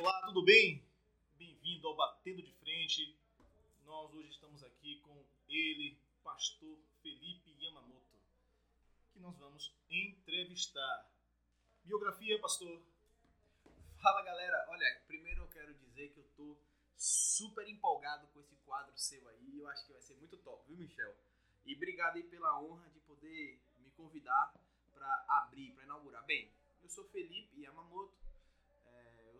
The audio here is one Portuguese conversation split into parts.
Olá, tudo bem? Bem-vindo ao Batendo de Frente. Nós hoje estamos aqui com ele, pastor Felipe Yamamoto, que nós vamos entrevistar. Biografia, pastor? Fala galera, olha, primeiro eu quero dizer que eu tô super empolgado com esse quadro seu aí, eu acho que vai ser muito top, viu Michel? E obrigado aí pela honra de poder me convidar para abrir, para inaugurar. Bem, eu sou Felipe Yamamoto,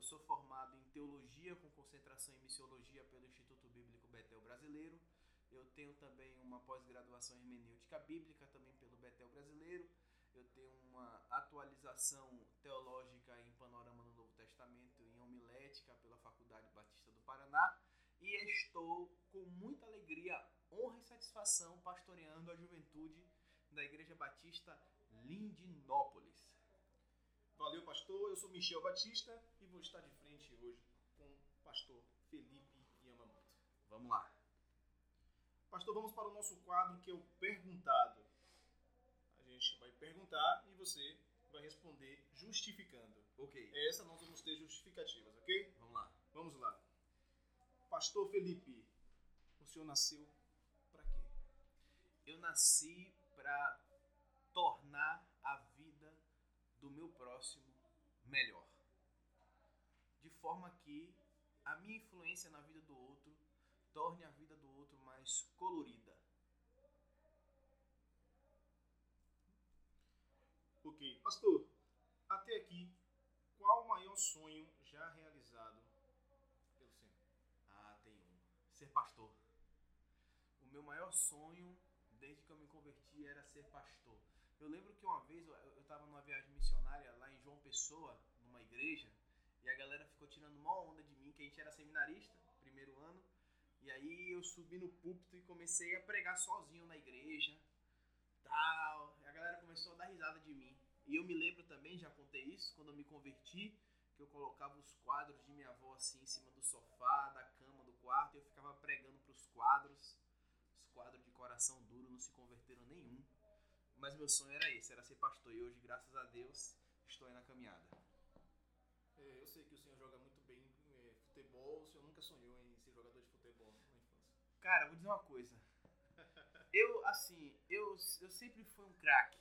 eu sou formado em Teologia com concentração em Missiologia pelo Instituto Bíblico Betel Brasileiro. Eu tenho também uma pós-graduação em Hermenêutica Bíblica também pelo Betel Brasileiro. Eu tenho uma atualização teológica em Panorama no Novo Testamento em Homilética pela Faculdade Batista do Paraná. E estou com muita alegria, honra e satisfação pastoreando a juventude da Igreja Batista Lindinópolis. Valeu, pastor. Eu sou Michel Batista vou estar de frente hoje com o pastor Felipe Yamamoto. Vamos lá. Pastor, vamos para o nosso quadro que é o perguntado. A gente vai perguntar e você vai responder justificando. Ok, Essa nós vamos ter justificativas, ok? vamos lá. Vamos lá. Pastor Felipe, o senhor nasceu para quê? Eu nasci para tornar a vida do meu próximo melhor. Forma que a minha influência na vida do outro torne a vida do outro mais colorida. Ok. Pastor, até aqui, qual o maior sonho já realizado pelo senhor? Ah, tem um. Ser pastor. O meu maior sonho, desde que eu me converti, era ser pastor. Eu lembro que uma vez eu estava numa viagem missionária lá em João Pessoa, numa igreja, e a galera ficou tirando uma onda de mim, que a gente era seminarista, primeiro ano. E aí eu subi no púlpito e comecei a pregar sozinho na igreja, tal. E a galera começou a dar risada de mim. E eu me lembro também, já contei isso, quando eu me converti, que eu colocava os quadros de minha avó assim em cima do sofá, da cama, do quarto, e eu ficava pregando para os quadros. Os quadros de coração duro não se converteram nenhum. Mas meu sonho era esse, era ser pastor. E hoje, graças a Deus, estou aí na caminhada. É, eu sei que o senhor joga muito bem é, futebol, o senhor nunca sonhou em ser jogador de futebol na infância. Cara, vou dizer uma coisa. Eu, assim, eu, eu sempre fui um craque.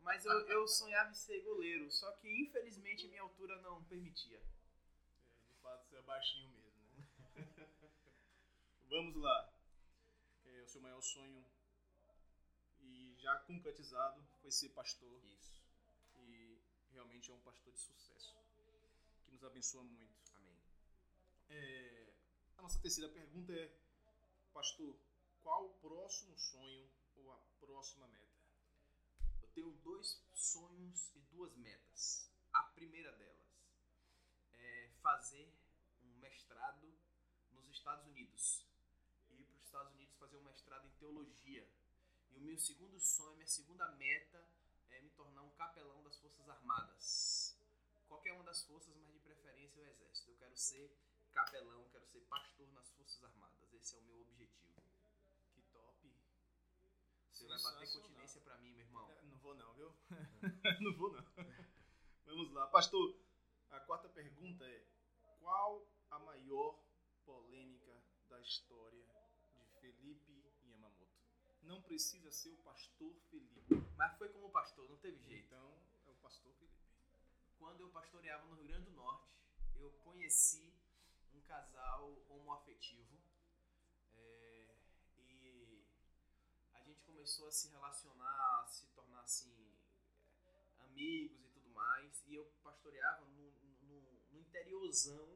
Mas eu, eu sonhava em ser goleiro. Só que, infelizmente, minha altura não permitia. É, de fato, você é baixinho mesmo, né? Vamos lá. É, o seu maior sonho e já concretizado foi ser pastor Isso. e realmente é um pastor de sucesso nos abençoa muito. Amém. É, a nossa terceira pergunta é, pastor, qual o próximo sonho ou a próxima meta? Eu tenho dois sonhos e duas metas. A primeira delas é fazer um mestrado nos Estados Unidos. Ir para os Estados Unidos fazer um mestrado em teologia. E o meu segundo sonho, minha segunda meta é me tornar um capelão das Forças Armadas. Qualquer uma das forças, mas de preferência o Exército. Eu quero ser capelão, quero ser pastor nas Forças Armadas. Esse é o meu objetivo. Que top. Você vai bater continência para mim, meu irmão. Não vou não, viu? não vou não. Vamos lá. Pastor, a quarta pergunta é, qual a maior polêmica da história de Felipe Yamamoto? Não precisa ser o pastor Felipe. Mas foi como pastor, não teve jeito. Então, é o pastor Felipe. Quando eu pastoreava no Rio Grande do Norte, eu conheci um casal homoafetivo é, e a gente começou a se relacionar, a se tornar assim amigos e tudo mais. E eu pastoreava no, no, no interiorzão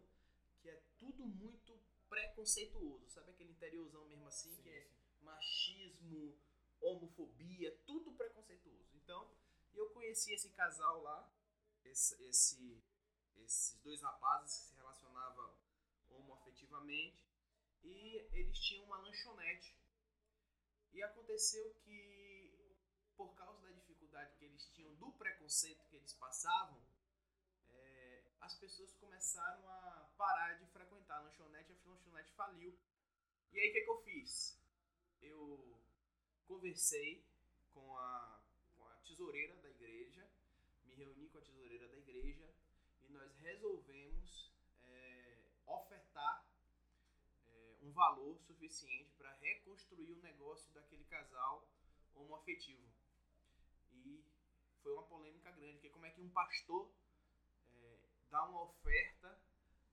que é tudo muito preconceituoso, sabe aquele interiorzão mesmo assim Sim, que é sim. machismo, homofobia, tudo preconceituoso. Então, eu conheci esse casal lá, esse, esse- esses dois rapazes que se relacionavam homoafetivamente, e eles tinham uma lanchonete. E aconteceu que, por causa da dificuldade que eles tinham, do preconceito que eles passavam, é, as pessoas começaram a parar de frequentar a lanchonete, a lanchonete faliu. E aí o que, que eu fiz? Eu conversei com a, com a tesoureira da reuni com a tesoureira da igreja e nós resolvemos é, ofertar é, um valor suficiente para reconstruir o negócio daquele casal homoafetivo. E foi uma polêmica grande, que como é que um pastor é, dá uma oferta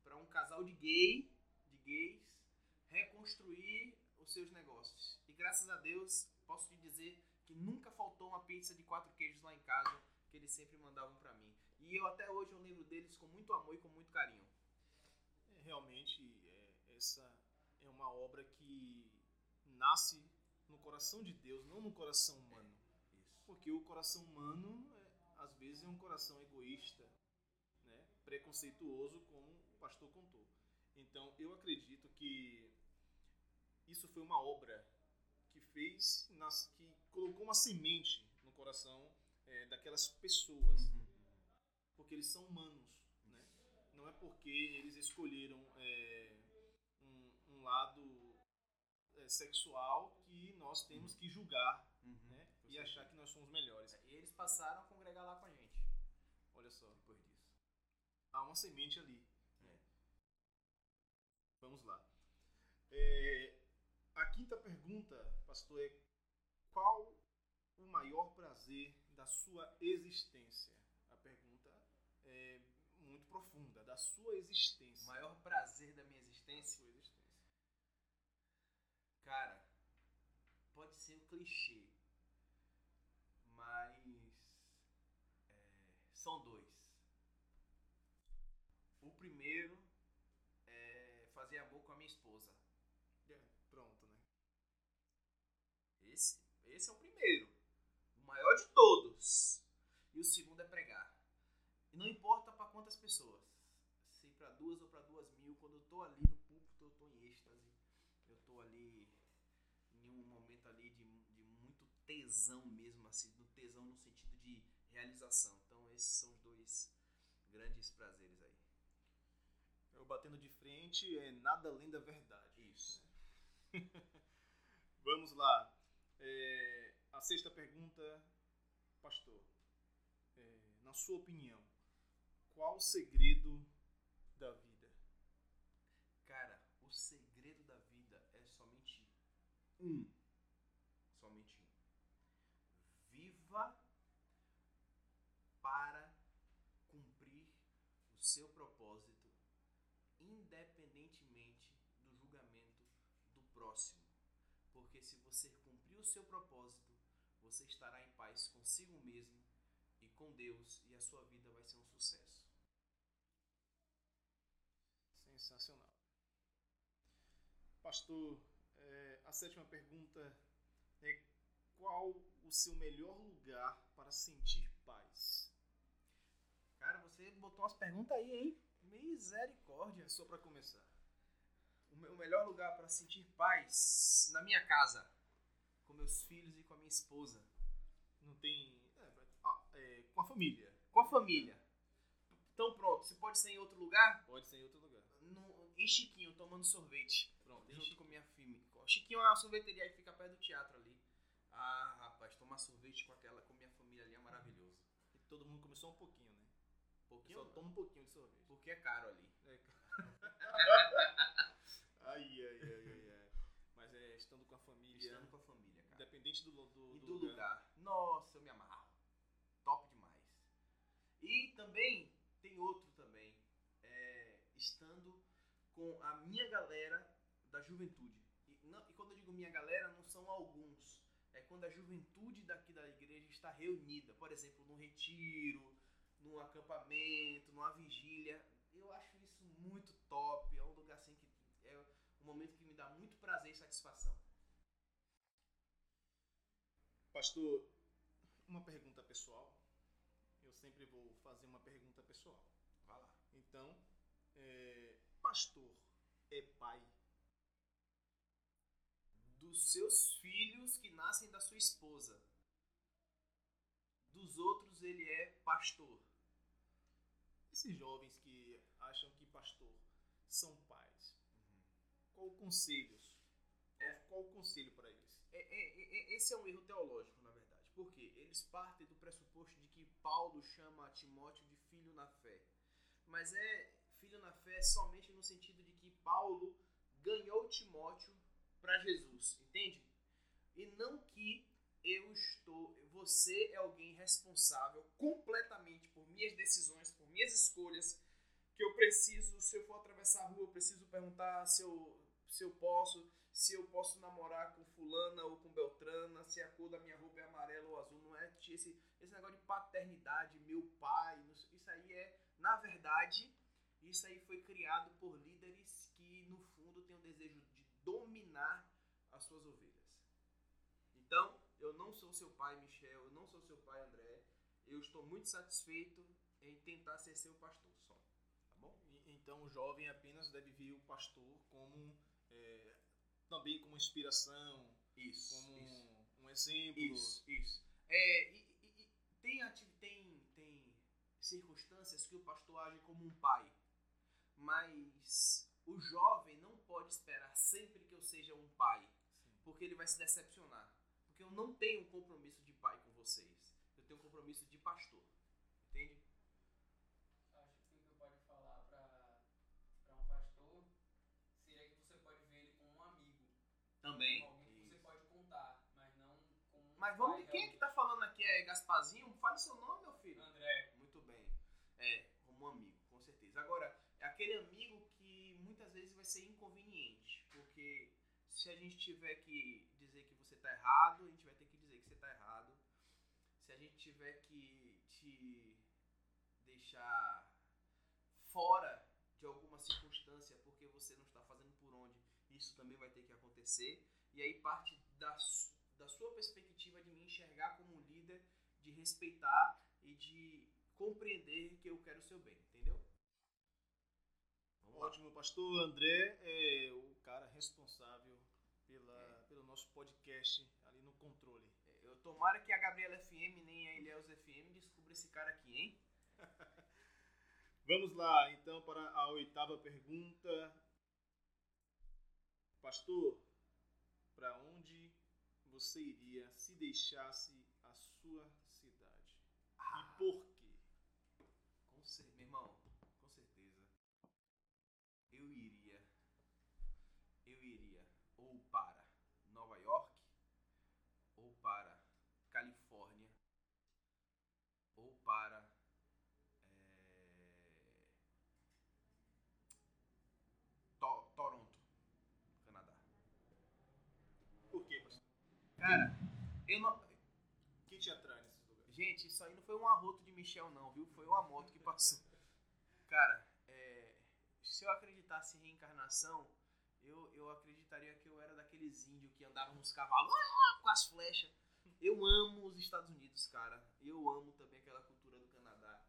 para um casal de gay, de gays, reconstruir os seus negócios. E graças a Deus, posso te dizer que nunca faltou uma pizza de quatro queijos lá em casa, que eles sempre mandavam para mim. E eu até hoje eu lembro deles com muito amor e com muito carinho. É, realmente, é, essa é uma obra que nasce no coração de Deus, não no coração humano. Isso. Porque o coração humano, é, às vezes, é um coração egoísta, né? preconceituoso, como o pastor contou. Então, eu acredito que isso foi uma obra que fez, que colocou uma semente no coração é, daquelas pessoas. Uhum. Porque eles são humanos. Né? Não é porque eles escolheram é, um, um, lado é, sexual que nós temos que julgar Uhum. né? e achar que nós somos melhores. E eles passaram a congregar lá com a gente. Olha só, Depois disso. há uma semente ali. É. né? Vamos lá. É, a quinta pergunta, pastor, é qual o maior prazer da sua existência? A pergunta é muito profunda, da sua O existência. maior prazer da minha existência, Sua existência. cara, pode ser um clichê, mas é, são dois. O primeiro é fazer amor com a minha esposa. É, pronto, né? Esse, esse é o primeiro. O maior de todos. E o segundo é pregar. E não importa para quantas pessoas. Se para duas ou para duas mil, quando eu tô ali no púlpito, eu tô em êxtase. Eu tô ali em um momento ali de, de muito tesão mesmo, assim, tesão no sentido de realização. Então esses são os dois grandes prazeres aí. Eu batendo de frente é nada além da verdade. Isso. Vamos lá. É, a sexta pergunta, pastor. É, na sua opinião, qual o segredo da vida? Cara, o segredo da vida é somente um. Somente um. Viva para cumprir o seu propósito, independentemente do julgamento do próximo. Porque se você cumprir o seu propósito, você estará em paz consigo mesmo e com Deus, e a sua vida vai ser um sucesso. Sensacional. Pastor, é, a sétima pergunta é qual o seu melhor lugar para sentir paz? Cara, você botou umas perguntas aí, hein? Misericórdia. Só para começar. O me- o melhor lugar para sentir paz na minha casa, meus filhos e com a minha esposa, Não tem. é, é, com a família. com a família. Então pronto, você pode ser em outro lugar, Pode ser em outro lugar. no- em Chiquinho, tomando sorvete, Pronto. junto com minha filha. Chiquinho é uma sorveteria que fica perto do teatro ali. Ah, rapaz, tomar sorvete com aquela, com minha família ali é maravilhoso. E todo mundo começou um pouquinho, né? Pouquinho, Só toma um pouquinho de sorvete. porque é caro ali. É, ai, ai, ai, ai, ai. Mas é estando com a família. Estando com a família, cara. Independente do, do, e do lugar. Nossa, eu me amarro. Top demais. E também tem outro também. É, estando com a minha galera da juventude. E, não- e quando eu digo minha galera, não são alguns. É quando a juventude daqui da igreja está reunida. Por exemplo, num retiro, num acampamento, numa vigília. Eu acho isso muito top. É um lugar assim que é um momento que me dá muito prazer e satisfação. Pastor, uma pergunta pessoal. Eu sempre vou fazer uma pergunta pessoal. Vai lá. Então, é, pastor é pai? dos seus filhos que nascem da sua esposa. Dos outros ele é pastor. Esses jovens que acham que pastor são pais, qual o conselhos? É. Qual o conselho para eles? É- é- é- esse é um erro teológico, na verdade. Por quê? Eles partem do pressuposto de que Paulo chama Timóteo de filho na fé. Mas é filho na fé somente no sentido de que Paulo ganhou Timóteo para Jesus, entende? E não que eu estou, você é alguém responsável completamente por minhas decisões, por minhas escolhas, que eu preciso, se eu for atravessar a rua, eu preciso perguntar se eu, se eu posso, se eu posso namorar com fulana ou com beltrana, se a cor da minha roupa é amarela ou azul, não é esse, esse negócio de paternidade, meu pai, isso aí é, na verdade, isso aí foi criado por líderes que no fundo têm o desejo de dominar as suas ovelhas. Então, eu não sou seu pai, Michel, eu não sou seu pai, André. Eu estou muito satisfeito em tentar ser seu pastor só. Tá bom? Então, o jovem apenas deve ver o pastor como é, também como inspiração, isso, como isso. um exemplo. Isso, isso. É, e, e, e tem, tem, tem circunstâncias que o pastor age como um pai, mas o jovem não pode esperar sempre que eu seja um pai, Sim. porque ele vai se decepcionar. Porque eu não tenho um compromisso de pai com vocês, eu tenho um compromisso de pastor, entende? Também. Como alguém que você pode contar, mas não como. Mas vamos. Quem é que tá falando aqui? Gasparzinho? Fale seu nome, meu filho. André. Muito bem. É, como um amigo, com certeza. Agora, é aquele amigo que muitas vezes vai ser inconveniente. Porque se a gente tiver que dizer que você tá errado, a gente vai ter que dizer que você tá errado. Se a gente tiver que te deixar fora de alguma circunstância porque você não está fazendo por onde isso também vai ter que acontecer. E aí parte da, da sua perspectiva de me enxergar como um respeitar e de compreender que eu quero o seu bem, entendeu? Ótimo, pastor André é o cara responsável pela, é. pelo nosso podcast ali no controle. É, eu tomara que a Gabriela FM nem a Ilhéus FM descubra esse cara aqui, hein? Vamos lá, então, para a oitava pergunta. Pastor, para onde você iria se deixasse a sua? Ah, e por quê? Com certeza, meu irmão, com certeza. Eu iria, eu iria ou para Nova York, ou para Califórnia, ou para Cara, eu não. Que te atrai nesses lugares? Gente, isso aí não foi um arroto de Michel, não, viu? Foi uma moto que passou. Cara, é... se eu acreditasse em reencarnação, eu, eu acreditaria que eu era daqueles índios que andavam nos cavalos ah, com as flechas. Eu amo os Estados Unidos, cara. Eu amo também aquela cultura do Canadá.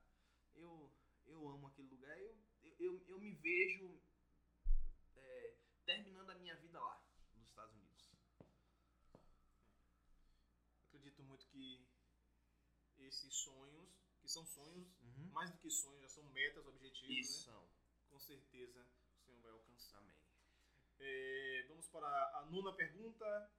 Eu, eu amo aquele lugar. Eu, eu, eu me vejo é, terminando a minha vida lá, nos Estados Unidos. acredito muito que esses sonhos, que são sonhos, uhum. mais do que sonhos, já são metas, objetivos, Isso. né? Com certeza o Senhor vai alcançar. Amém. É, vamos para a nona pergunta.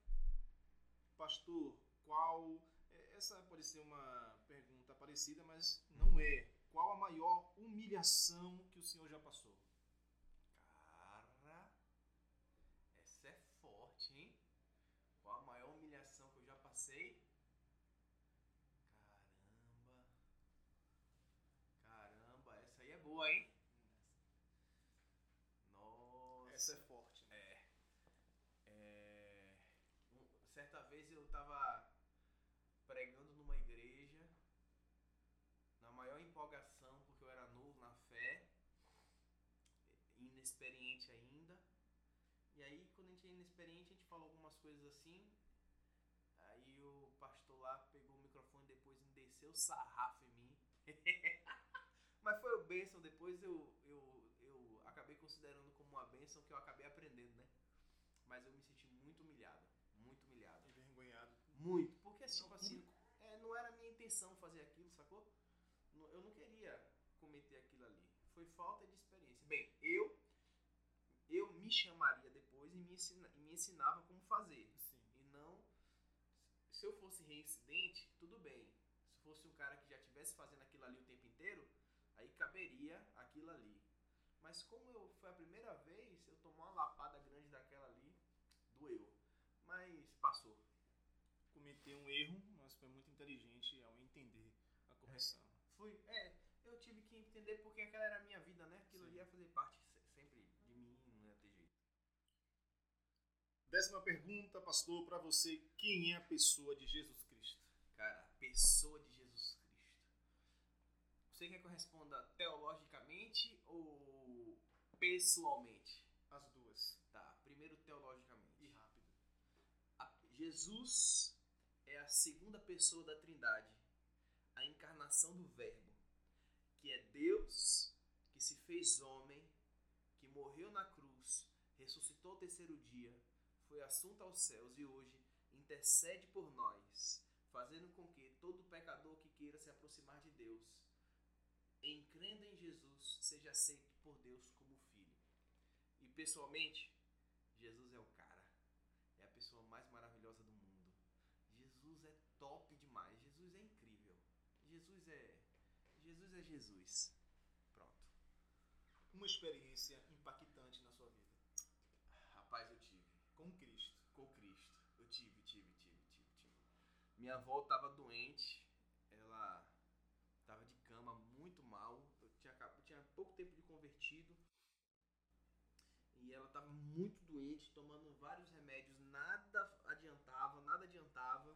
Pastor, qual. É, essa pode ser uma pergunta parecida, mas não é. Qual a maior humilhação que o Senhor já passou? Cara, essa é forte, hein? Qual a maior humilhação que eu já passei? boa, hein? Nossa. Essa é forte. Né? É. é... certa vez eu tava pregando numa igreja, na maior empolgação, porque eu era novo na fé, inexperiente ainda. E aí, quando a gente é inexperiente, a gente falou algumas coisas assim. Aí o pastor lá pegou o microfone depois e desceu sarrafo em mim. Mas foi o bênção, depois eu, eu, eu acabei considerando como uma bênção que eu acabei aprendendo, né? Mas eu me senti muito humilhado, muito humilhado. Envergonhado. Muito, porque assim, tipo assim, é, não era minha intenção fazer aquilo, sacou? Eu não queria cometer aquilo ali. Foi falta de experiência. Bem, eu me chamaria depois e me, ensina, e me ensinava como fazer. Sim. E não. Se eu fosse reincidente, tudo bem. Se fosse um cara que já estivesse fazendo aquilo ali o tempo inteiro, aí caberia aquilo ali. Mas como eu, foi a primeira vez, eu tomei uma lapada grande daquela ali, doeu. Mas passou. Cometeu um erro, mas foi muito inteligente ao entender a correção. Fui, é, eu tive que entender porque aquela era a minha vida, né? Aquilo Sim. ali ia fazer parte se- sempre de mim, não ia ter jeito. Décima pergunta, pastor, para você: quem é a pessoa de Jesus Cristo? Cara, a pessoa de Jesus Cristo. Você quer que eu responda teologicamente ou pessoalmente? As duas. Tá, primeiro teologicamente. E rápido. A- Jesus é a segunda pessoa da Trindade, a encarnação do Verbo, que é Deus que se fez homem, que morreu na cruz, ressuscitou ao terceiro dia, foi assunto aos céus e hoje intercede por nós, fazendo com que todo pecador que queira se aproximar de Deus, em crendo em Jesus, seja aceito por Deus como filho. E pessoalmente, Jesus é o cara. É a pessoa mais maravilhosa do mundo. Jesus é top demais. Jesus é incrível. Jesus é. Jesus é Jesus. Pronto. Uma experiência impactante na sua vida. Rapaz, eu tive. Com Cristo. Com Cristo. Eu tive, tive, tive, tive, tive. Minha avó tava doente. Ela tava de cama muito mal. Eu tinha, eu tinha pouco tempo de convertido. E ela tava muito doente, tomando vários remédios. Nada adiantava, nada adiantava.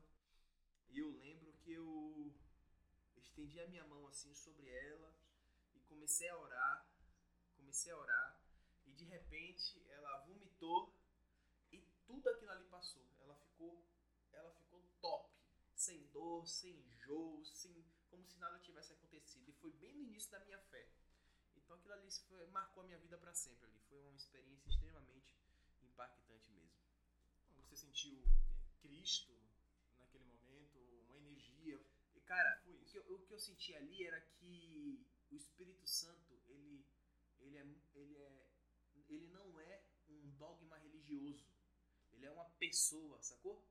E eu lembro que eu estendi a minha mão assim sobre ela e comecei a orar. Comecei a orar. E de repente ela vomitou tudo aquilo ali passou. Ela ficou, ela ficou top, sem dor, sem enjoo, sem, como se nada tivesse acontecido. E foi bem no início da minha fé. Então aquilo ali foi- marcou a minha vida para sempre ali. Foi uma experiência extremamente impactante mesmo. Você sentiu Cristo naquele momento, uma energia. E cara, o que, eu, o que eu senti ali era que o Espírito Santo, ele, ele, é, ele, é, ele não é um dogma religioso. Ele é uma pessoa, sacou?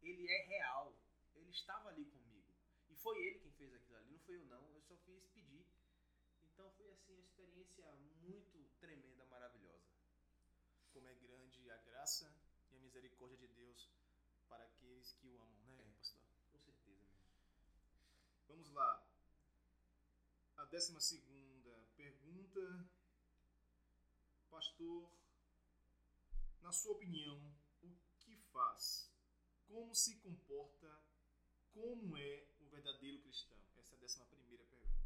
Ele é real. Ele estava ali comigo. E foi ele quem fez aquilo ali, não foi eu não. Eu só fiz pedir. Então foi assim uma experiência muito tremenda, maravilhosa. Como é grande a graça e a misericórdia de Deus para aqueles que o amam, né, É. pastor? Com certeza, meu. Vamos lá. A décima segunda pergunta. Pastor, na sua opinião, faz? Como se comporta? Como é o verdadeiro cristão? Essa é a décima primeira pergunta.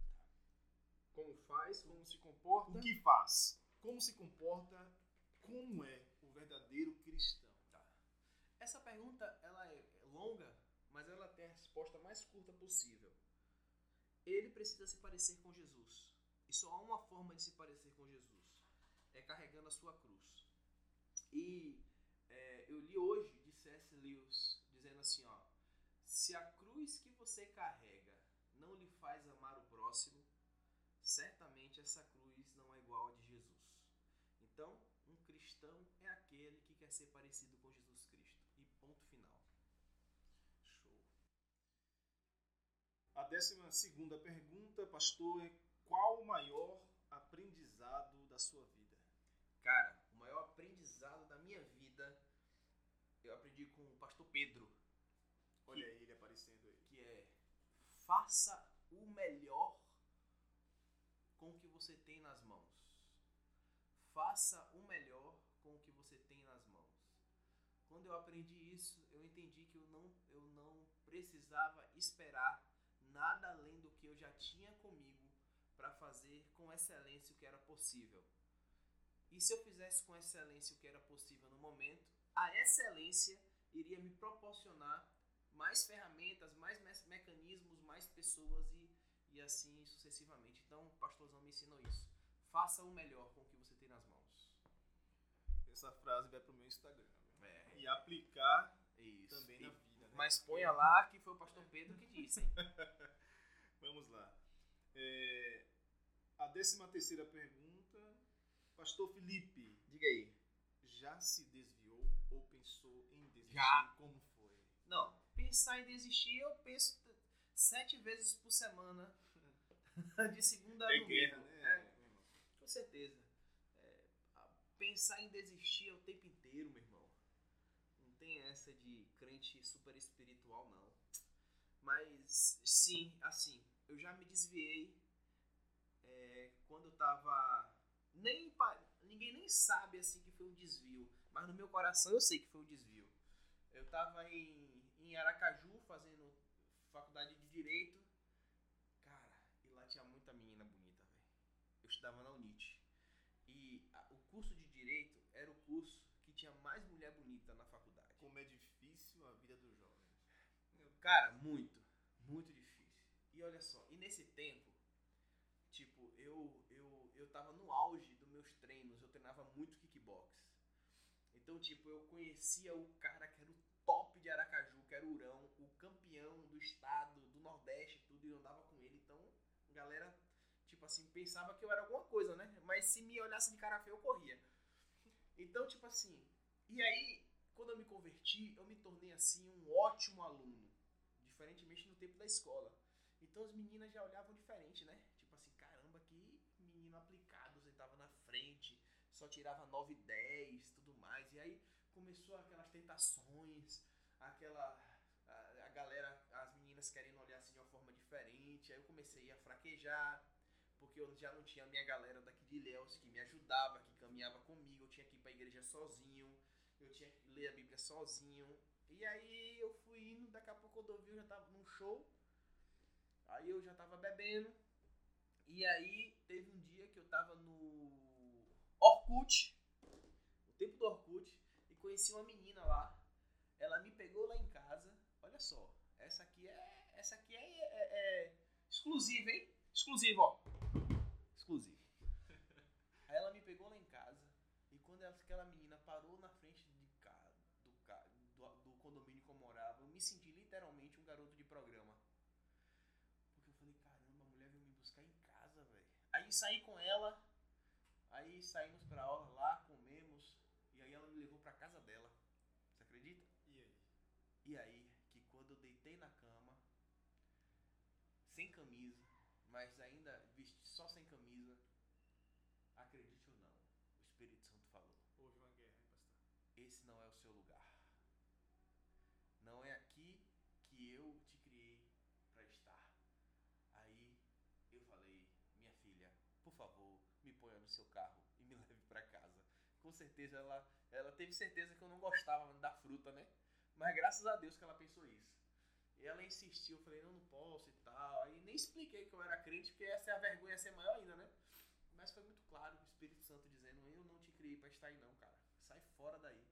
Como faz, como se comporta. O que faz? Como se comporta? Como é o verdadeiro cristão? Tá. Essa pergunta ela é longa, mas ela tem a resposta mais curta possível. Ele precisa se parecer com Jesus. E só há uma forma de se parecer com Jesus: é carregando a sua cruz. E é, eu li hoje de C.S. Lewis dizendo assim: ó, se a cruz que você carrega não lhe faz amar o próximo, certamente essa cruz não é igual a de Jesus. Então, um cristão é aquele que quer ser parecido com Jesus Cristo. E ponto final. Show. A décima segunda pergunta, pastor, é qual o maior aprendizado da sua vida? Cara, o maior aprendizado da minha vida eu aprendi com o pastor Pedro, Olha ele aparecendo aí. que é faça o melhor com o que você tem nas mãos. Faça o melhor com o que você tem nas mãos. Quando eu aprendi isso, eu entendi que eu não, eu não precisava esperar nada além do que eu já tinha comigo para fazer com excelência o que era possível. E se eu fizesse com excelência o que era possível no momento, a excelência iria me proporcionar mais ferramentas, mais me- mecanismos, mais pessoas e, e assim sucessivamente. Então, o pastorzão me ensinou isso. Faça o melhor com o que você tem nas mãos. Essa frase vai pro meu Instagram. viu? É, E aplicar isso. também E- na vida, né? mas ponha lá que foi o pastor Pedro que disse, hein? Vamos lá. É, a décima terceira pergunta, pastor Felipe, Diga aí. já se desviou ou pensou em? Já. Como foi? Não, pensar em desistir, eu penso sete vezes por semana. De segunda a É domingo. guerra, né? É, com certeza. pensar em desistir o tempo inteiro, meu irmão. Não tem essa de crente super espiritual, não. Mas, sim, assim, eu já me desviei é, quando eu tava. Nem, ninguém nem sabe assim que foi um desvio, mas no meu coração eu sei que foi um desvio. Eu tava em, em Aracaju fazendo faculdade de Direito. Cara, e lá tinha muita menina bonita, velho. Eu estudava na Unite. E a, o curso de Direito era o curso que tinha mais mulher bonita na faculdade. Como é difícil a vida dos jovens. Cara, muito. Muito difícil. E olha só, e nesse tempo, tipo, eu, eu, eu tava no auge dos meus treinos, eu treinava muito kickbox. Então, tipo, eu conhecia o cara que de Aracaju, que era o Urão, o campeão do estado, do Nordeste, tudo, e eu andava com ele. Então, galera, tipo assim, pensava que eu era alguma coisa, né? Mas se me olhasse de cara feio, eu corria. Então, tipo assim, e aí, quando eu me converti, eu me tornei, assim, um ótimo aluno diferentemente no tempo da escola. Então as meninas já olhavam diferente, né? Tipo assim, caramba, que menino aplicado, sentava na frente, só tirava 9 e 10, tudo mais. E aí começou aquelas tentações, aquela a, a, galera, as meninas querendo olhar assim de uma forma diferente. Aí eu comecei a fraquejar, porque eu já não tinha a minha galera daqui de Ilhéus que me ajudava, que caminhava comigo, eu tinha que ir para a igreja sozinho, eu tinha que ler a Bíblia sozinho. E aí eu fui indo, daqui a pouco eu eu já tava num show. Aí eu já tava bebendo. E aí teve um dia que eu tava no Orkut, o tempo do Orkut, e conheci uma menina lá. Ela me pegou lá em casa. Olha só, essa aqui é, essa aqui é, é, é exclusiva, hein? Exclusiva, ó. Exclusiva. Aí ela me pegou lá em casa e quando ela, aquela menina parou na frente condomínio que eu morava, eu me senti literalmente um garoto de programa. Porque eu falei, caramba, a mulher veio me buscar em casa, velho. Aí saí com ela, aí saímos pra aula lá, comemos, e aí ela me levou pra casa dela. Você acredita? E aí? E aí, que quando eu deitei na cama, sem camisa, mas ainda vesti só sem camisa, acredite ou não, o Espírito Santo falou. Houve uma guerra, hein, pastor? Esse não é o seu lugar. Não é aqui que eu te criei para estar. Aí eu falei, minha filha, por favor, me ponha no seu carro e me leve para casa. Com certeza ela, ela teve certeza que eu não gostava da fruta, né? Mas graças a Deus que ela pensou isso. E ela insistiu, eu falei, não, não posso e tal. Aí nem expliquei que eu era crente, porque essa é a vergonha ia ser maior ainda, né? Mas foi muito claro, o Espírito Santo dizendo, eu não te criei para estar aí não, cara. Sai fora daí.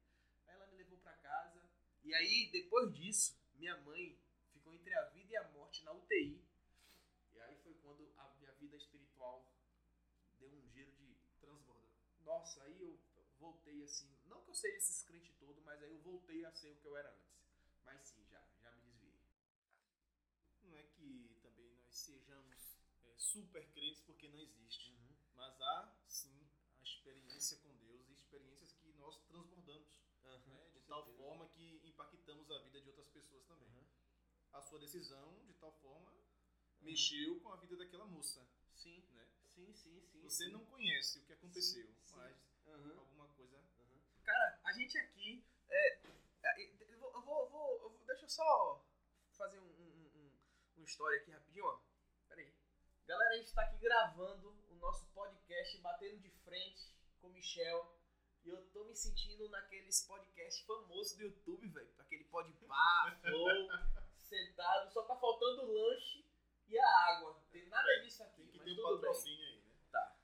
Aí ela me levou para casa, e aí, depois disso, minha mãe ficou entre a vida e a morte na UTI. E aí foi quando a minha vida espiritual deu um giro de transborda. Nossa, aí eu voltei assim, não que eu seja esse crente todo, mas aí eu voltei a ser o que eu era antes. Mas sim, já, já me desviei. Não é que também nós sejamos é, super crentes porque não existe. Uhum. Mas há sim a experiência com Deus e experiências que nós transbordamos. Uhum, né? De tal certeza. forma que impactamos a vida de outras pessoas também. Uhum. A sua decisão, de tal forma, mexeu com a vida daquela moça. Sim. Né? Sim, sim, sim. Você sim. não conhece o que aconteceu, sim, mas alguma coisa. Cara, a gente aqui. É, é, eu vou, eu vou, eu vou, deixa eu só fazer um, um, um, uma história aqui rapidinho, ó. Aí. Galera, a gente tá aqui gravando o nosso podcast Batendo de Frente com o Michel. E eu tô me sentindo naqueles podcasts famosos do YouTube, velho. Aquele pod pá, flow, sentado. Só tá faltando o lanche e a água. Não tem nada disso aqui. Tem que mas ter um patrocínio aí, né? Tá.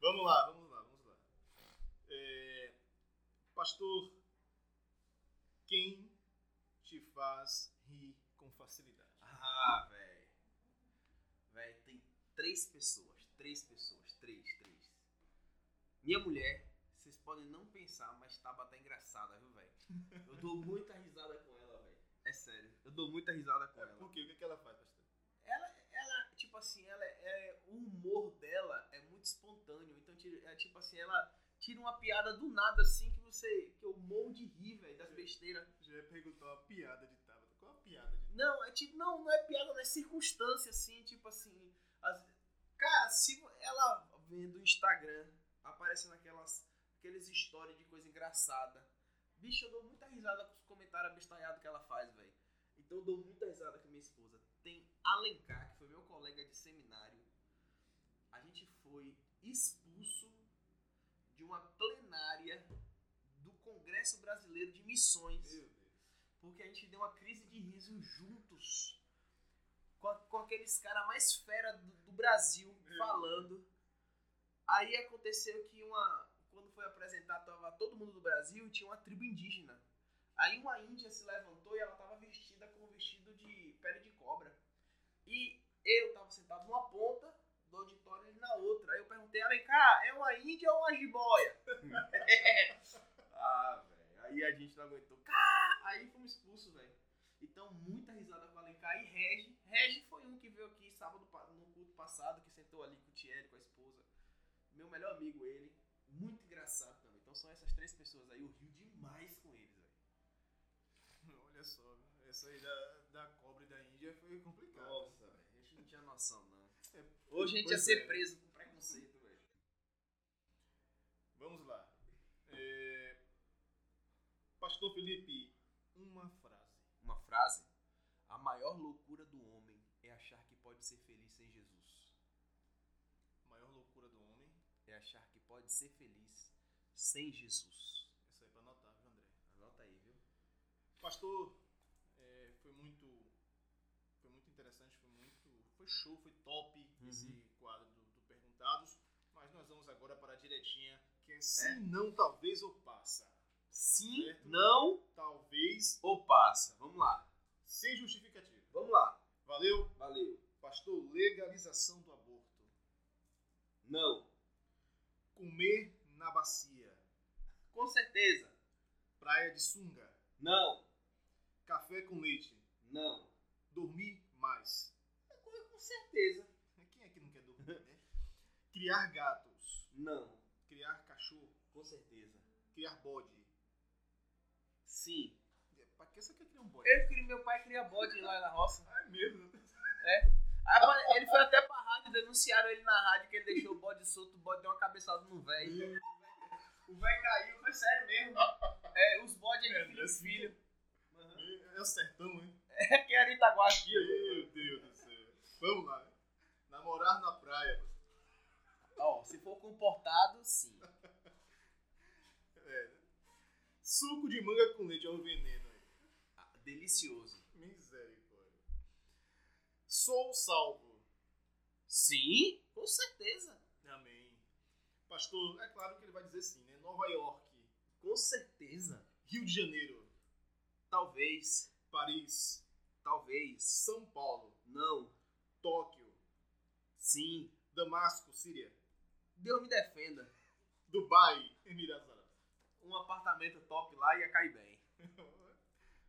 vamos lá, vamos lá, vamos lá. É, pastor, quem te faz rir com facilidade? Ah, velho. Velho, tem três pessoas. Três pessoas três, três. Minha mulher, vocês podem não pensar, mas Taba tá engraçada, viu, velho? Eu dou muita risada com ela, velho. É sério. Eu dou muita risada com é, ela. Por quê? O que, que ela faz, pastor? Ela, ela, tipo assim, ela é, o humor dela é muito espontâneo. Então, é tipo assim, ela tira uma piada do nada, assim, que você. que eu morro de rir, velho, das besteiras. Já ia perguntar uma piada de Taba. Qual a piada de Não, é tipo, não, não é piada, não é circunstância, assim, tipo assim. As, Cara, se ela vendo o Instagram, aparecendo aquelas, aqueles stories de coisa engraçada. Bicho, eu dou muita risada com os comentários abestalhados que ela faz, velho. Então eu dou muita risada com minha esposa. Tem Alencar, que foi meu colega de seminário. A gente foi expulso de uma plenária do Congresso Brasileiro de Missões. Porque a gente deu uma crise de riso juntos. Com, aqueles caras mais fera do Brasil Meu falando. Aí aconteceu que uma. Quando foi apresentar, tava todo mundo do Brasil e tinha uma tribo indígena. Aí uma índia se levantou e ela tava vestida com um vestido de pele de cobra. E eu tava sentado numa ponta do auditório e na outra. Aí eu perguntei, Alencar, é uma índia ou uma jiboia? ah, velho. Aí a gente não aguentou. Cá! Aí fomos expulsos, velho. Então, muita risada com o Alencar e Regi. Regi foi um que veio aqui sábado no passado, que sentou ali com o Thierry, com a esposa. Meu melhor amigo, ele. Muito engraçado também. Então são essas três pessoas aí. Eu rio demais com eles, velho. Olha só, essa aí da, da cobra e da Índia foi complicada. Nossa, velho. A gente não tinha noção, não. É, Hoje a gente ia pois ser é. preso com preconceito, velho. Vamos lá. É, Pastor Felipe, uma frase. Uma frase. A maior loucura do homem é achar que pode ser feliz sem Jesus. A maior loucura do homem. É achar que pode ser feliz sem Jesus. Essa aí é pra anotar, viu, André? Anota aí, viu? Pastor, é, foi muito. Foi muito interessante, foi muito. Foi show, foi top Uhum. esse quadro do, do Perguntados. Mas nós vamos agora para a diretinha, que é sim, não, talvez ou passa. Sim, Certo. não Talvez ou passa. Vamos lá. sem justificativa. Vamos lá. Valeu? Valeu. Pastor, legalização do aborto. Não. Comer na bacia. Com certeza. Praia de sunga. Não. Café com leite. Não. Dormir mais. Com certeza. Quem é que não quer dormir, né? Criar gatos. Não. Criar cachorro. Com certeza. Criar bode. Sim. Pra que você quer criar um bode? Eu queria, meu pai cria bode lá na roça. Ah, é mesmo? Aí, mano, ele foi até pra denunciaram ele na rádio que ele deixou o bode solto, o bode deu uma cabeçada no velho. O velho caiu, foi sério mesmo. É, os bodes É, ele filho, assim filho. É o sertão, hein? É que era Itaguaxi. Meu Deus do céu. Vamos lá. Namorar na praia. Ó, se for comportado, sim. É. Suco de manga com leite é um veneno. Ah, Delicioso. Misericórdia. Sou salvo. Sim, com certeza. Amém. Pastor, é claro que ele vai dizer sim, né? Nova York, Com certeza. Rio de Janeiro, Talvez. Paris, Talvez. São Paulo, Não. Tóquio, Sim. Damasco, Síria, Deus me defenda. Dubai, Emirados Árabes. Um apartamento top lá ia cair bem.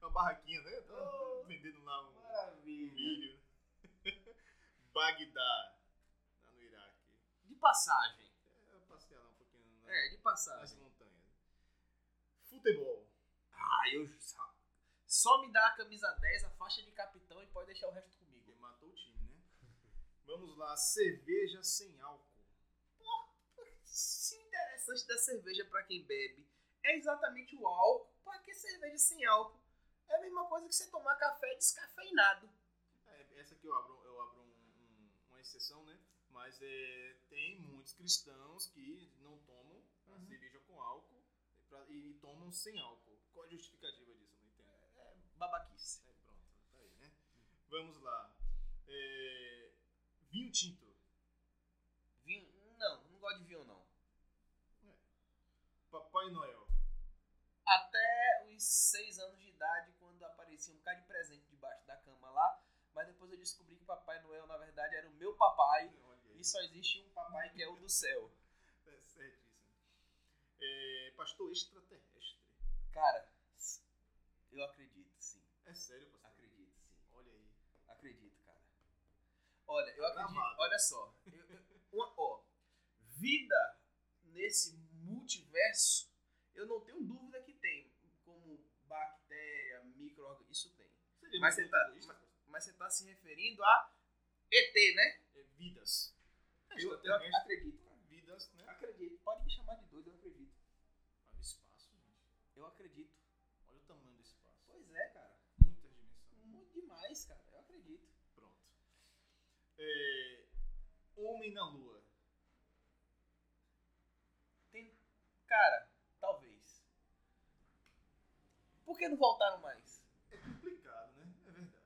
Uma barraquinha, né? Tá Oh. vendendo lá um Maravilha. milho. Bagdá, lá no Iraque. De passagem. É, passear lá um pouquinho na- É, de nas passagem. montanhas. Futebol. Ah, eu só- me dá a camisa 10, a faixa de capitão e pode deixar o resto comigo. Porque matou o time, né? Vamos lá, cerveja sem álcool. Se o interessante da cerveja pra quem bebe é exatamente o álcool, pra que cerveja sem álcool? É a mesma coisa que você tomar café descafeinado. É, essa aqui eu abro, eu abro uma exceção, né? Mas é, tem muitos cristãos que não tomam a Uhum. cerveja com álcool e, pra- e tomam sem álcool. Qual a justificativa disso? Não entendo. É babaquice. É, pronto, tá aí, né? Vamos lá. É, vinho tinto. Vinho? Não, não gosto de vinho não. Papai Noel. Até os 6 anos de idade, quando aparecia um bocado de presente debaixo da cama lá, mas depois eu descobri que Papai Noel, na verdade, era o meu papai e só existe um papai que é o do céu. É certíssimo. É, pastor extraterrestre. Cara, eu acredito, sim. É sério, pastor? Acredito, sim. Olha aí. Acredito, cara. Olha, eu acredito. Gravado. Olha só. Eu- eu- uma, ó, vida nesse multiverso, eu não tenho dúvida que tem. Como bactéria, micro isso tem. Seria Mas você tá-? Mas você tá se referindo a ET, né? É, vidas. Eu, eu acredito, vidas, né? Acredito. Pode me chamar de doido, eu acredito. Olha o espaço, gente. Eu acredito. Olha o tamanho do espaço. Pois é, cara. Muitas dimensões. Muito demais, cara. Eu acredito. Pronto. É, Homem na Lua. Tem. Cara, talvez. Por que não voltaram mais? É complicado, né? É verdade.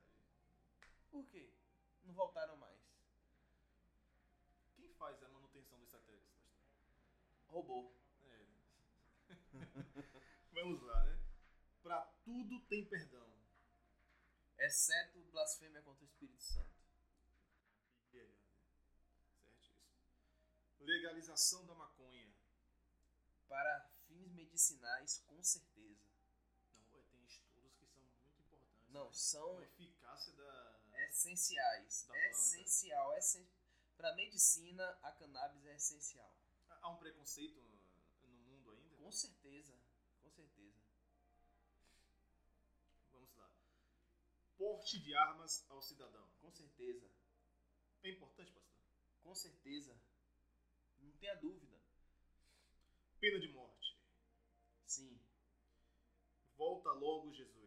Por quê? Não voltaram mais. Quem faz a manutenção dos satélites? Robô. É. Vamos lá, né? Pra tudo tem perdão. Exceto blasfêmia contra o Espírito Santo. Né? Certíssimo. Legalização da maconha. Para fins medicinais, com certeza. Não, tem estudos que são muito importantes. Não, né? são A eficácia da. Essenciais. Da planta. essencial. Essen... Para medicina, a cannabis é essencial. Há um preconceito no mundo ainda? Com certeza. Com certeza. Vamos lá. Porte de armas ao cidadão. Com certeza. É importante, pastor? Com certeza. Não tenha dúvida. Pena de morte. Sim. Volta logo, Jesus.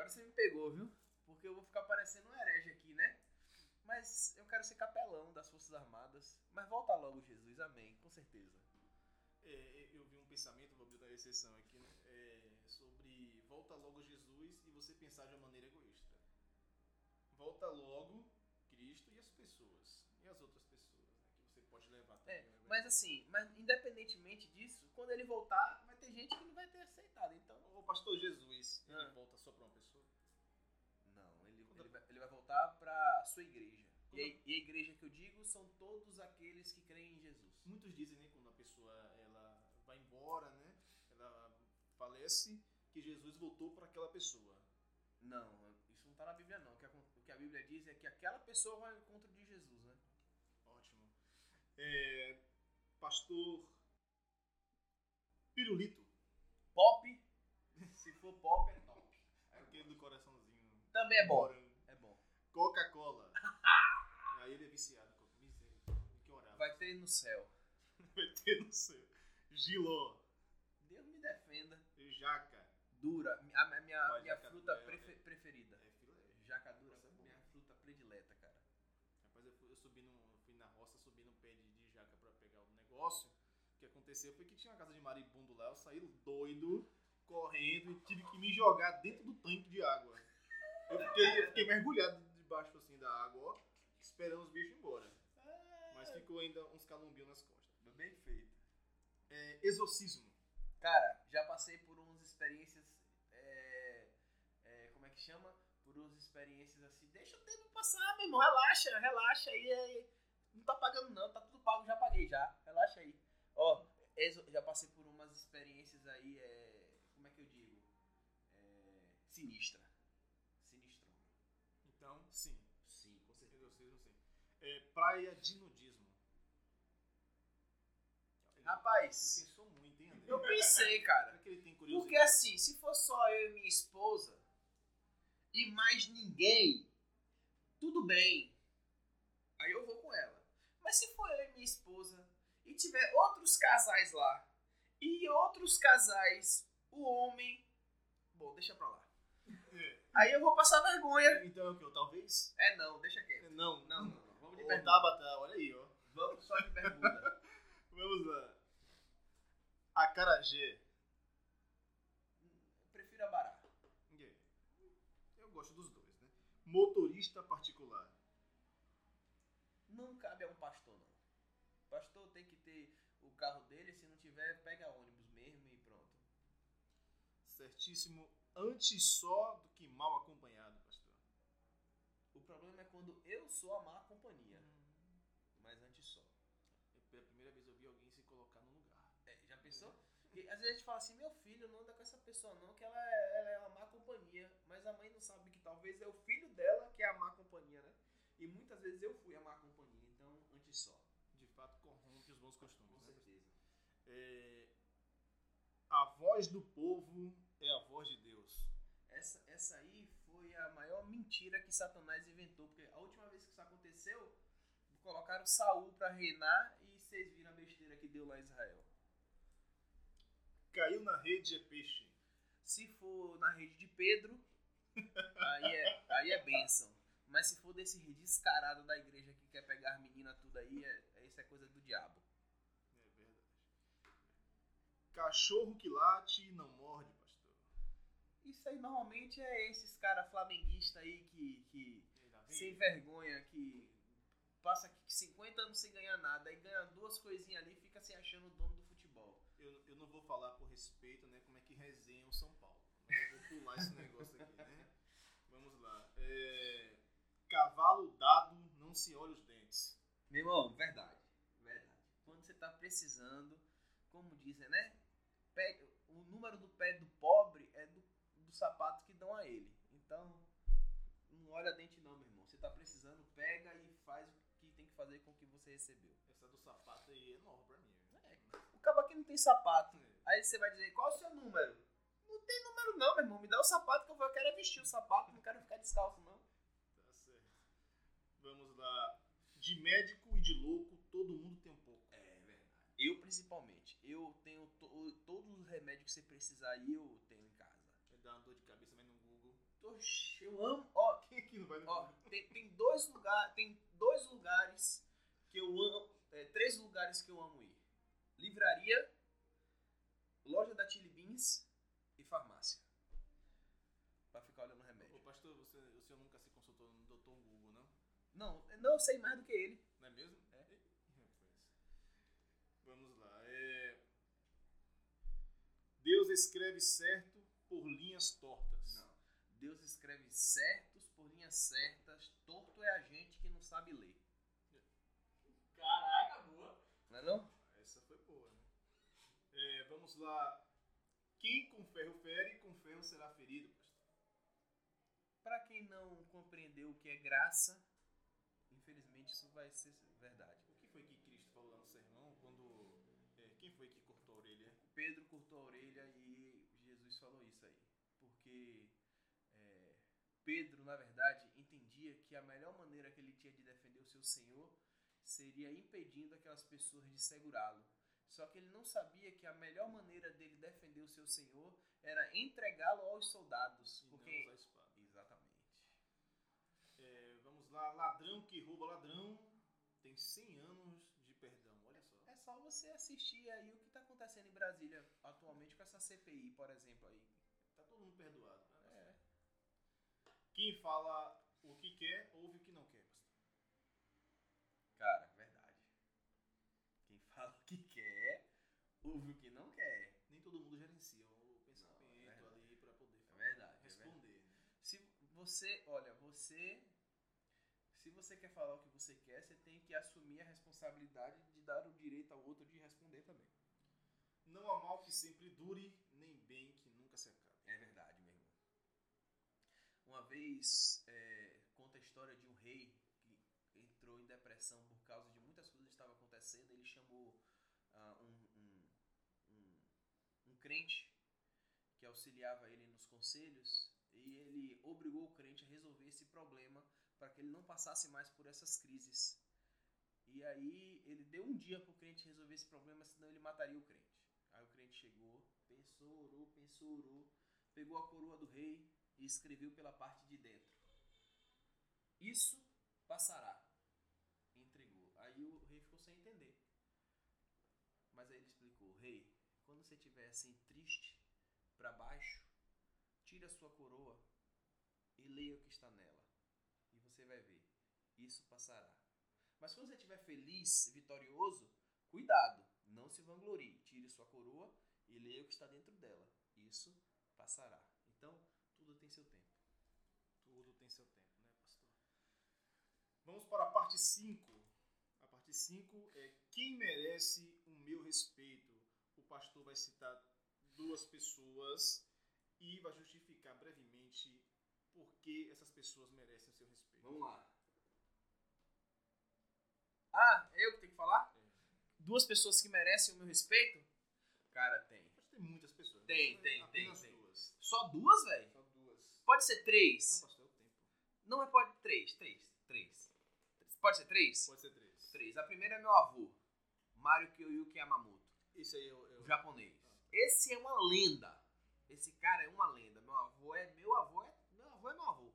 Agora você me pegou, viu? Porque eu vou ficar parecendo um herege aqui, né? Mas eu quero ser capelão das Forças Armadas. Mas volta logo, Jesus. Amém. Com certeza. É, eu vi um pensamento, vou abrir a exceção aqui, né? É, sobre volta logo Jesus e você pensar de uma maneira egoísta. Volta logo Cristo e as pessoas. E as outras pessoas, né? Que você pode levar também. É, mas assim, mas independentemente disso, quando ele voltar, ter gente que não vai ter aceitado. Então. O pastor Jesus, ele Ah. volta só pra uma pessoa? Não, ele, ele, vai, ele vai voltar pra sua igreja. E a, e a igreja que eu digo são todos aqueles que creem em Jesus. Muitos dizem, né, quando a pessoa ela vai embora, né? Ela falece que Jesus voltou para aquela pessoa. Não, isso não tá na Bíblia não. O que a, o que a Bíblia diz é que aquela pessoa vai ao encontro de Jesus, né? Ótimo. É, pastor Pirulito. Pop, se for pop, é top. Aquele do coraçãozinho. Também é bom. É bom. Coca-Cola. Aí ele é viciado. Que orar. Vai ter no céu. Vai ter no céu. Giló. Deus me defenda. Jaca. Dura. A, a minha, Olha, minha fruta dura, prefe- é. preferida. É filé. Jaca dura, Nossa, é minha fruta predileta, cara. Rapaz, eu, eu subi no, fui na roça, subi no pé de, de jaca pra pegar o negócio. Aconteceu foi que tinha uma casa de maribundo lá, eu saí doido, correndo e tive que me jogar dentro do tanque de água. Eu fiquei, eu fiquei mergulhado debaixo assim da água, ó, esperando os bichos embora. Mas ficou ainda uns calumbinhos nas costas. Bem feito. É, exorcismo. Cara, já passei por umas experiências. é, é, como é que chama? Por umas experiências assim. Deixa o tempo passar, meu irmão. Relaxa, relaxa aí. aí. Não tá pagando, não. Tá tudo pago, já paguei já. Relaxa aí. Ó, já passei por umas experiências aí. É, como é que eu digo? É, sinistra. Sinistrona. Então, sim. Sim, com certeza. Exorcismo, sim. É, praia de nudismo. Rapaz, Ele pensou muito, hein, André? eu pensei, cara. Será que ele tem curiosidade? Porque assim, se for só eu e minha esposa e mais ninguém, tudo bem. Aí eu vou com ela. Mas se for eu e minha esposa e tiver outros casais lá e outros casais, o homem. Bom, deixa pra lá. É. Aí eu vou passar vergonha. Então é o que? Talvez? É não, deixa quieto. Não, Não, não, não. Vamos de bermuda. Olha aí, ó. Vamos só de bermuda. Vamos lá. Acarajé. Prefiro a barata. Yeah. Eu gosto dos dois, né? Motorista particular. Não cabe a um pastor, não. Pastor tem que ter o carro dele, se não tiver, pega ônibus mesmo e pronto. Certíssimo. Antes só do que mal acompanhado, pastor. O problema é quando eu sou a má companhia, mas antes só. É pela primeira vez eu vi alguém se colocar no lugar. É, já pensou? Porque às vezes a gente fala assim, meu filho não anda com essa pessoa não, que ela é, ela é uma má companhia. Mas a mãe não sabe que talvez é o filho dela que é a má companhia, né? E muitas vezes eu fui a má companhia, então antes só. De fato, corrompe os bons costumes. Com né? É, A voz do povo é a voz de Deus. Essa, essa aí foi a maior mentira que Satanás inventou, porque a última vez que isso aconteceu, colocaram Saul pra reinar e vocês viram a besteira que deu lá em Israel. Caiu na rede é peixe. Se for na rede de Pedro, aí é, aí é bênção. Mas se for desse descarado da igreja que quer pegar as meninas tudo aí, é, é, isso é coisa do diabo. Cachorro que late e não morde, pastor. Isso aí normalmente é esses caras flamenguistas aí que, que sem vergonha, que passa aqui 50 anos sem ganhar nada, aí ganha duas coisinhas ali e fica se achando o dono do futebol. Eu, eu não vou falar por respeito, né, como é que resenha o São Paulo. Mas eu vou pular esse negócio aqui, né? Vamos lá. É, cavalo dado não se olha os dentes. Meu irmão, verdade. Verdade. Quando você tá precisando, como dizem, né? Pega, o número do pé do pobre é do, do sapato que dão a ele. Então, não olha dente não, meu irmão. Você tá precisando, pega e faz o que tem que fazer com o que você recebeu. Essa do sapato aí é nova pra mim. É. O cabo aqui não tem sapato. Aí você vai dizer, qual é o seu número? Não tem número não, meu irmão. Me dá o sapato que eu, vou, eu quero é vestir o sapato, não quero ficar descalço não. Tá certo. Vamos lá. De médico e de louco, todo mundo tem um pouco. É verdade. Eu principalmente. Eu tenho to- todos os remédios que você precisar aí, eu tenho em casa. Vai dar uma dor de cabeça, vai no Eu amo. Ó, Quem aqui não vai no ó, tem, tem dois lugares, tem dois lugares que eu amo, é, três lugares que eu amo ir. Livraria, loja da Chili Beans e farmácia. Pra ficar olhando o remédio. Ô, pastor, você, o senhor nunca se consultou no doutor Google, não? Não, não eu sei mais do que ele. Não é mesmo? É. Vamos lá. É... Deus escreve certo por linhas tortas. Deus escreve certos por linhas certas, torto é a gente que não sabe ler. Caraca, boa. Não é não? Essa foi boa, né? É, vamos lá. Quem com ferro fere, com ferro será ferido, pastor. Para quem não compreendeu o que é graça, infelizmente isso vai ser verdade. O que foi que Cristo falou lá no sermão quando. é, quem foi que cortou a orelha? Pedro cortou a orelha e Jesus falou isso aí. Porque é, Pedro, na verdade, entendia que a melhor maneira que ele tinha de defender o seu Senhor seria impedindo aquelas pessoas de segurá-lo. Só que ele não sabia que a melhor maneira dele defender o seu Senhor era entregá-lo aos soldados. E Porque... não usar espada. Exatamente. É, vamos lá. Ladrão que rouba ladrão tem 100 anos de perdão. Olha só. É só você assistir aí o que está acontecendo em Brasília atualmente com essa CPI, por exemplo, aí. Tá todo mundo perdoado. É. Quem fala o que quer, ouve o que não quer, pastor. Cara, verdade. Quem fala o que quer, ouve o que não quer. Nem todo mundo gerencia o pensamento Não, é verdade. ali para poder É falar, verdade. é verdade. responder. né? Se você, olha, você. Se você quer falar o que você quer, você tem que assumir a responsabilidade de dar o direito ao outro de responder também. Não há mal que sempre dure, nem bem que nunca se acabe. É verdade, meu irmão. Uma vez, é, conta a história de um rei que entrou em depressão por causa de muitas coisas que estavam acontecendo. Ele chamou ah, um, um, um, um crente que auxiliava ele nos conselhos e ele obrigou o crente a resolver esse problema para que ele não passasse mais por essas crises. E aí ele deu um dia para o crente resolver esse problema, senão ele mataria o crente. Aí o crente chegou, pensou, orou, pensou, orou, pegou a coroa do rei e escreveu pela parte de dentro. Isso passará. Entregou. Aí o rei ficou sem entender. Mas aí ele explicou: Rei, quando você estiver assim triste, para baixo, tira a sua coroa e leia o que está nela. E você vai ver. Isso passará. Mas quando você estiver feliz, vitorioso, cuidado, não se vanglorie. Tire sua coroa e leia o que está dentro dela. Isso passará. Então, seu tempo. Tudo tem seu tempo, né, pastor? Vamos para a parte 5. A parte 5 é quem merece o meu respeito. O pastor vai citar duas pessoas e vai justificar brevemente por que essas pessoas merecem o seu respeito. Vamos lá. Ah, eu que tenho que falar? Duas pessoas que merecem o meu respeito? Cara, tem. Mas tem muitas pessoas. Tem, tem, apenas tem, tem. duas. Só duas, velho? Pode ser Não, três. pastor, é o tempo. Não é pode três, três, três. Pode ser três? Pode ser três. Três. A primeira é meu avô, Mario Kyoyuki Yamamoto, Esse aí eu. eu... japonês. Esse é uma lenda. Esse cara é uma lenda. Meu avô é meu avô é meu avô é meu avô.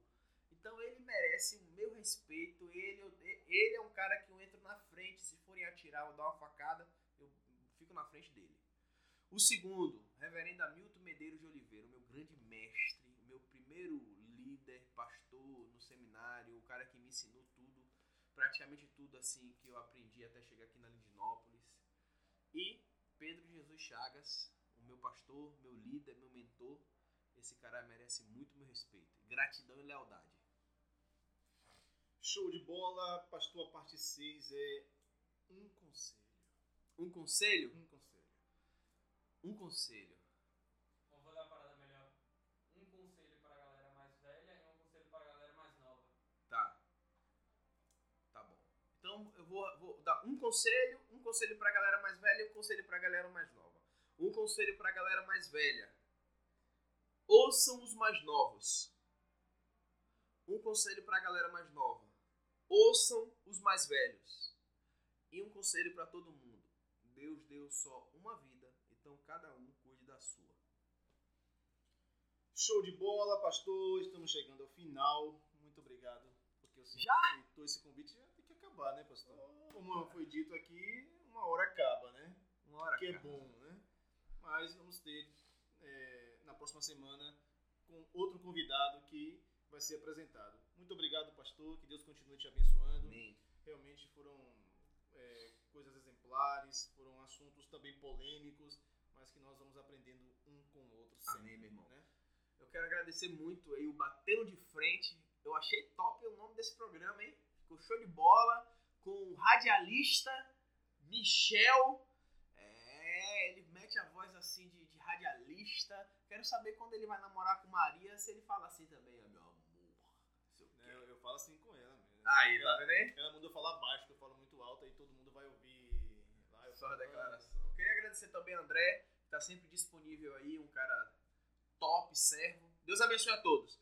Então ele merece o meu respeito. Ele, ele é um cara que eu entro na frente. Se forem atirar ou dar uma facada, eu fico na frente dele. O segundo, Reverendo Hamilton Medeiros de Oliveira, meu grande mestre, meu primeiro líder, pastor no seminário, o cara que me ensinou tudo, praticamente tudo assim que eu aprendi até chegar aqui na Lindinópolis. E Pedro Jesus Chagas, o meu pastor, meu líder, meu mentor. Esse cara merece muito meu respeito. Gratidão e lealdade. Show de bola, pastor. A parte 6 é um conselho. Um conselho? Um conselho. Um conselho. Então vou dar uma parada melhor. Um conselho para a galera mais velha e um conselho para a galera mais nova. Tá. Tá bom. Então eu vou, vou dar um conselho, um conselho pra galera mais velha e um conselho pra galera mais nova. Um conselho pra galera mais velha. Ouçam os mais novos. Um conselho pra galera mais nova. Ouçam os mais velhos. E um conselho pra todo mundo. Deus deu só uma vida, então cada um cuide da sua. Show de bola, pastor. Estamos chegando ao final. Muito obrigado. Porque o senhor aceitou esse convite. Acabar, né, pastor? Como foi dito aqui, uma hora acaba, né? Uma hora, que é cara. bom, né? Mas vamos ter é, na próxima semana com outro convidado que vai ser apresentado. Muito obrigado, pastor. Que Deus continue te abençoando. Amém. Realmente foram é, coisas exemplares, foram assuntos também polêmicos, mas que nós vamos aprendendo um com o outro sempre. Amém, meu irmão. Né? Eu quero agradecer muito aí o Batendo de Frente. Eu achei top o nome desse programa, hein? Ficou show de bola. Com o radialista Michel. É, ele mete a voz assim de, de radialista. Quero saber quando ele vai namorar com Maria, se ele fala assim também, ó, meu amor. Eu, eu falo assim com ela mesmo. Aí, tá vendo aí? ela mandou falar baixo, que eu falo muito alto, aí todo mundo vai ouvir lá. Eu Só a falo, declaração. Queria agradecer também ao André, que tá sempre disponível aí, um cara top, servo. Deus abençoe a todos.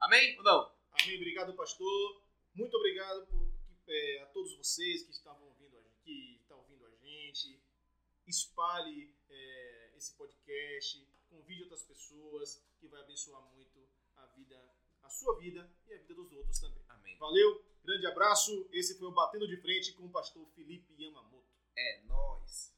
Amém ou não? Amém, obrigado, pastor. Muito obrigado por, é, a todos vocês que estavam ouvindo a gente, que estão ouvindo a gente. Espalhe é, esse podcast, convide outras pessoas, que vai abençoar muito a vida, a sua vida e a vida dos outros também. Amém. Valeu, grande abraço. Esse foi o Batendo de Frente com o pastor Felipe Yamamoto. É nóis.